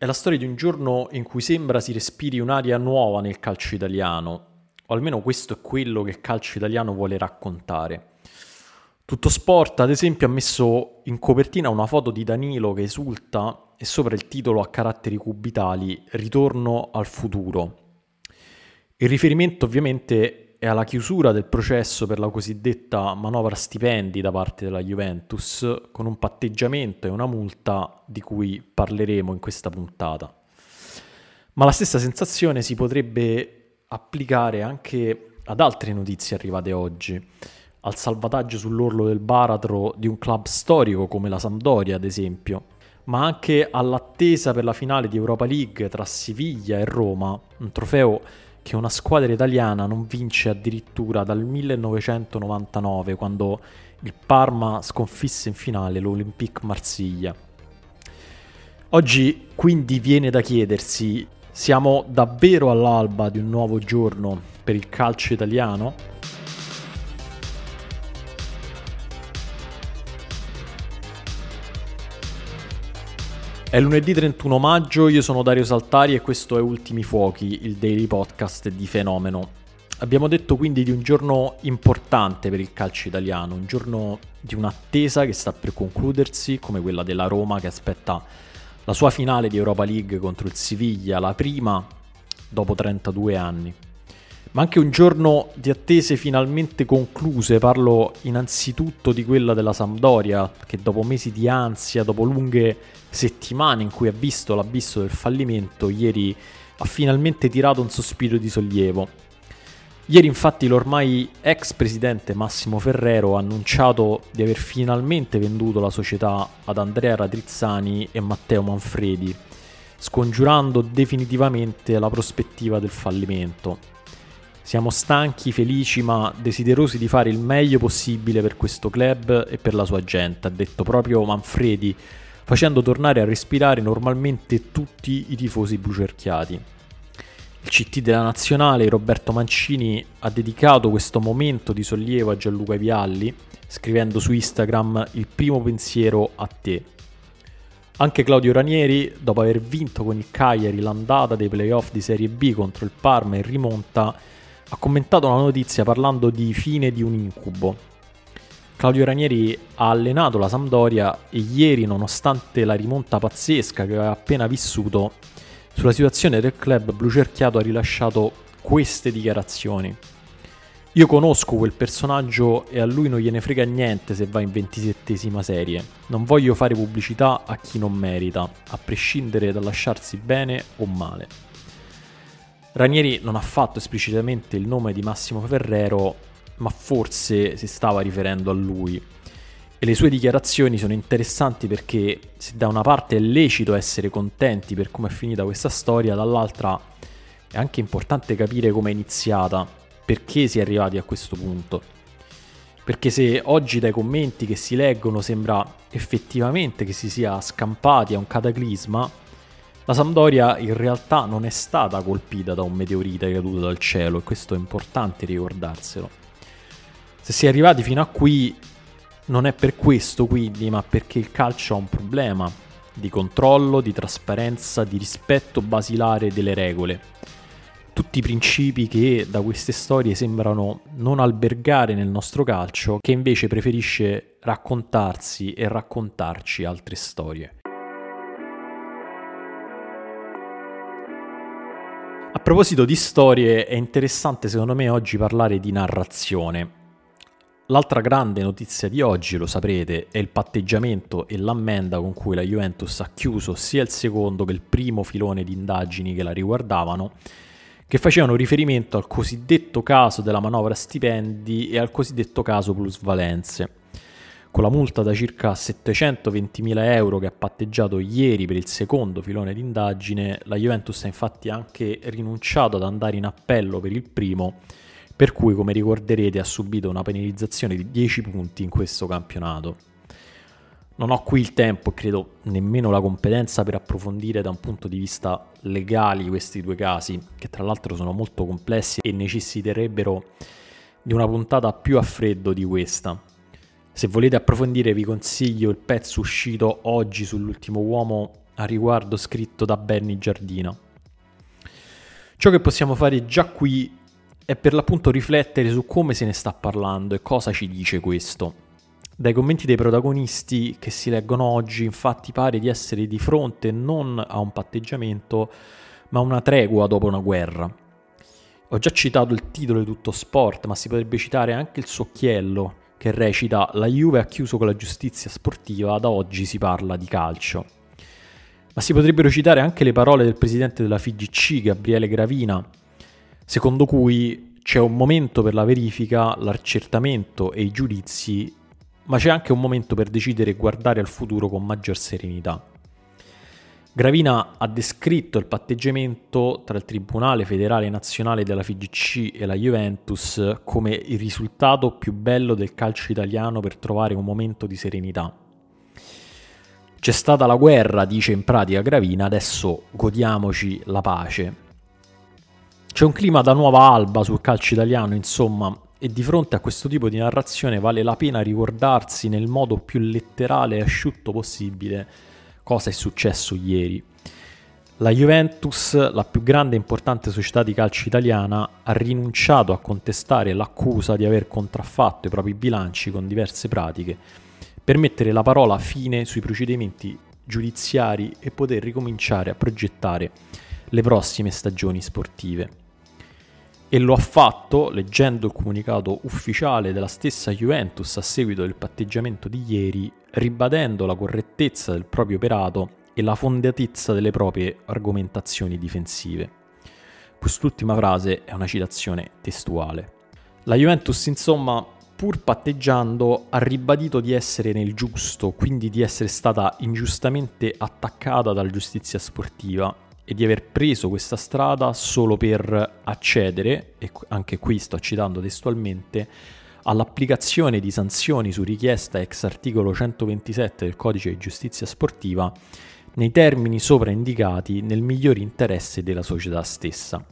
è la storia di un giorno in cui sembra si respiri un'aria nuova nel calcio italiano, o almeno questo è quello che il calcio italiano vuole raccontare. Tutto Sport, ad esempio, ha messo in copertina una foto di Danilo che esulta e sopra il titolo a caratteri cubitali Ritorno al futuro. Il riferimento ovviamente è alla chiusura del processo per la cosiddetta manovra stipendi da parte della Juventus, con un patteggiamento e una multa di cui parleremo in questa puntata. Ma la stessa sensazione si potrebbe applicare anche ad altre notizie arrivate oggi, al salvataggio sull'orlo del baratro di un club storico come la Sampdoria, ad esempio, ma anche all'attesa per la finale di Europa League tra Siviglia e Roma, un trofeo che una squadra italiana non vince addirittura dal 1999, quando il Parma sconfisse in finale l'Olympique Marsiglia. Oggi quindi viene da chiedersi siamo davvero all'alba di un nuovo giorno per il calcio italiano? È lunedì 31 maggio, io sono Dario Saltari e questo è Ultimi Fuochi, il daily podcast di Fenomeno. Abbiamo detto quindi di un giorno importante per il calcio italiano, un giorno di un'attesa che sta per concludersi, come quella della Roma che aspetta la sua finale di Europa League contro il Siviglia, la prima dopo 32 anni. Ma anche un giorno di attese finalmente concluse, parlo innanzitutto di quella della Sampdoria, che dopo mesi di ansia, dopo lunghe settimane in cui ha visto l'abisso del fallimento, ieri ha finalmente tirato un sospiro di sollievo Ieri infatti l'ormai ex presidente Massimo Ferrero ha annunciato di aver finalmente venduto la società ad Andrea Radrizzani e Matteo Manfredi, scongiurando definitivamente la prospettiva del fallimento. Siamo stanchi, felici, ma desiderosi di fare il meglio possibile per questo club e per la sua gente, ha detto proprio Manfredi, facendo tornare a respirare normalmente tutti i tifosi blucerchiati. Il CT della Nazionale, Roberto Mancini, ha dedicato questo momento di sollievo a Gianluca Vialli, scrivendo su Instagram il primo pensiero a te. Anche Claudio Ranieri, dopo aver vinto con il Cagliari l'andata dei playoff di Serie B contro il Parma in rimonta, ha commentato la notizia parlando di fine di un incubo. Claudio Ranieri ha allenato la Sampdoria e ieri, nonostante la rimonta pazzesca che aveva appena vissuto, sulla situazione del club blu cerchiato ha rilasciato queste dichiarazioni. Io conosco quel personaggio e a lui non gliene frega niente se va in ventisettesima serie. Non voglio fare pubblicità a chi non merita, a prescindere dal lasciarsi bene o male. Ranieri non ha fatto esplicitamente il nome di Massimo Ferrero, ma forse si stava riferendo a lui. E le sue dichiarazioni sono interessanti perché se da una parte è lecito essere contenti per come è finita questa storia, dall'altra è anche importante capire come è iniziata, perché si è arrivati a questo punto. Perché se oggi dai commenti che si leggono sembra effettivamente che si sia scampati a un cataclisma, la Sampdoria in realtà non è stata colpita da un meteorite caduto dal cielo e questo è importante ricordarselo. Se si è arrivati fino a qui non è per questo quindi, ma perché il calcio ha un problema di controllo, di trasparenza, di rispetto basilare delle regole. Tutti i principi che da queste storie sembrano non albergare nel nostro calcio, che invece preferisce raccontarsi e raccontarci altre storie. A proposito di storie, è interessante secondo me oggi parlare di narrazione. L'altra grande notizia di oggi, lo saprete, è il patteggiamento e l'ammenda con cui la Juventus ha chiuso sia il secondo che il primo filone di indagini che la riguardavano, che facevano riferimento al cosiddetto caso della manovra stipendi e al cosiddetto caso plusvalenze. Con la multa da circa 720.000 euro che ha patteggiato ieri per il secondo filone d'indagine, la Juventus ha infatti anche rinunciato ad andare in appello per il primo, per cui come ricorderete ha subito una penalizzazione di 10 punti in questo campionato. Non ho qui il tempo e credo nemmeno la competenza per approfondire da un punto di vista legale questi due casi, che tra l'altro sono molto complessi e necessiterebbero di una puntata più a freddo di questa. Se volete approfondire vi consiglio il pezzo uscito oggi sull'ultimo uomo a riguardo scritto da Benny Giardina. Ciò che possiamo fare già qui è per l'appunto riflettere su come se ne sta parlando e cosa ci dice questo. Dai commenti dei protagonisti che si leggono oggi, infatti, pare di essere di fronte non a un patteggiamento, ma a una tregua dopo una guerra. Ho già citato il titolo di tutto sport, ma si potrebbe citare anche il suo occhiello, che recita La Juve ha chiuso con la giustizia sportiva, da oggi si parla di calcio. Ma si potrebbero citare anche le parole del presidente della FIGC, Gabriele Gravina, secondo cui c'è un momento per la verifica, l'accertamento e i giudizi ma c'è anche un momento per decidere e guardare al futuro con maggior serenità. Gravina ha descritto il patteggiamento tra il Tribunale federale nazionale della FIGC e la Juventus come il risultato più bello del calcio italiano per trovare un momento di serenità. C'è stata la guerra, dice in pratica Gravina, adesso godiamoci la pace. C'è un clima da nuova alba sul calcio italiano, insomma, e di fronte a questo tipo di narrazione vale la pena ricordarsi nel modo più letterale e asciutto possibile cosa è successo ieri. La Juventus, la più grande e importante società di calcio italiana, ha rinunciato a contestare l'accusa di aver contraffatto i propri bilanci con diverse pratiche per mettere la parola fine sui procedimenti giudiziari e poter ricominciare a progettare le prossime stagioni sportive e lo ha fatto leggendo il comunicato ufficiale della stessa Juventus a seguito del patteggiamento di ieri, ribadendo la correttezza del proprio operato e la fondatezza delle proprie argomentazioni difensive. Quest'ultima frase è una citazione testuale. La Juventus, insomma, pur patteggiando, ha ribadito di essere nel giusto, quindi di essere stata ingiustamente attaccata dalla giustizia sportiva e di aver preso questa strada solo per accedere, e anche qui sto citando testualmente, all'applicazione di sanzioni su richiesta ex articolo 127 del codice di giustizia sportiva nei termini sopra indicati nel miglior interesse della società stessa.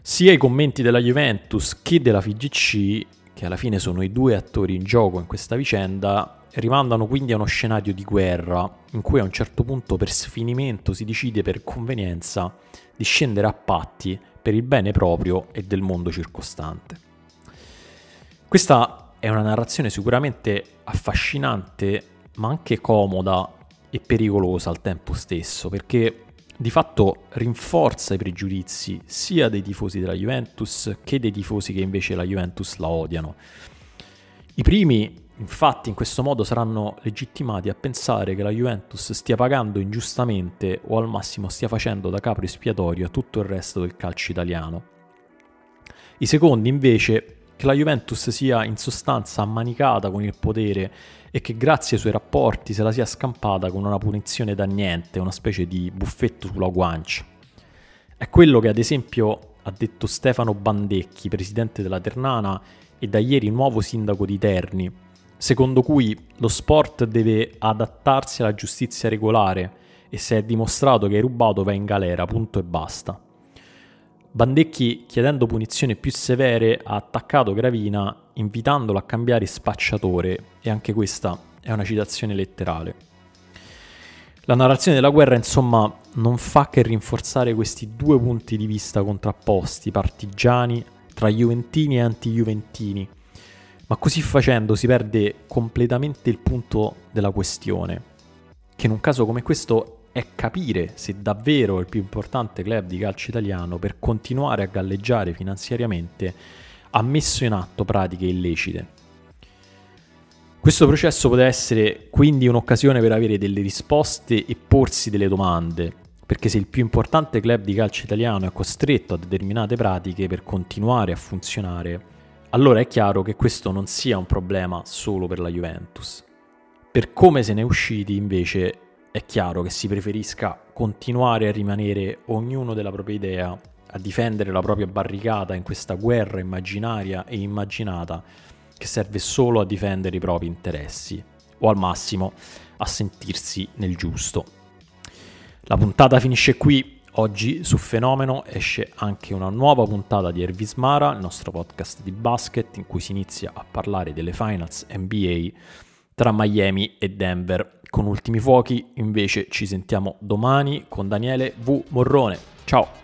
Sia i commenti della Juventus che della FIGC, che alla fine sono i due attori in gioco in questa vicenda, rimandano quindi a uno scenario di guerra in cui a un certo punto per sfinimento si decide per convenienza di scendere a patti per il bene proprio e del mondo circostante. Questa è una narrazione sicuramente affascinante ma anche comoda e pericolosa al tempo stesso perché di fatto rinforza i pregiudizi sia dei tifosi della Juventus che dei tifosi che invece la Juventus la odiano. I primi Infatti in questo modo saranno legittimati a pensare che la Juventus stia pagando ingiustamente o al massimo stia facendo da capro espiatorio a tutto il resto del calcio italiano. I secondi invece che la Juventus sia in sostanza ammanicata con il potere e che grazie ai suoi rapporti se la sia scampata con una punizione da niente, una specie di buffetto sulla guancia. È quello che ad esempio ha detto Stefano Bandecchi, presidente della Ternana e da ieri nuovo sindaco di Terni, secondo cui lo sport deve adattarsi alla giustizia regolare e se è dimostrato che hai rubato vai in galera, punto e basta. Bandecchi, chiedendo punizioni più severe, ha attaccato Gravina invitandolo a cambiare spacciatore e anche questa è una citazione letterale. La narrazione della guerra, insomma, non fa che rinforzare questi due punti di vista contrapposti, partigiani, tra juventini e anti-juventini, ma così facendo si perde completamente il punto della questione, che in un caso come questo è capire se davvero il più importante club di calcio italiano per continuare a galleggiare finanziariamente ha messo in atto pratiche illecite. Questo processo poteva essere quindi un'occasione per avere delle risposte e porsi delle domande, perché se il più importante club di calcio italiano è costretto a determinate pratiche per continuare a funzionare, allora è chiaro che questo non sia un problema solo per la Juventus. Per come se ne è usciti invece è chiaro che si preferisca continuare a rimanere ognuno della propria idea, a difendere la propria barricata in questa guerra immaginaria e immaginata che serve solo a difendere i propri interessi o al massimo a sentirsi nel giusto. La puntata finisce qui. Oggi su Fenomeno esce anche una nuova puntata di Ervis Mara, il nostro podcast di basket, in cui si inizia a parlare delle finals NBA tra Miami e Denver. Con ultimi fuochi invece ci sentiamo domani con Daniele V. Morrone. Ciao!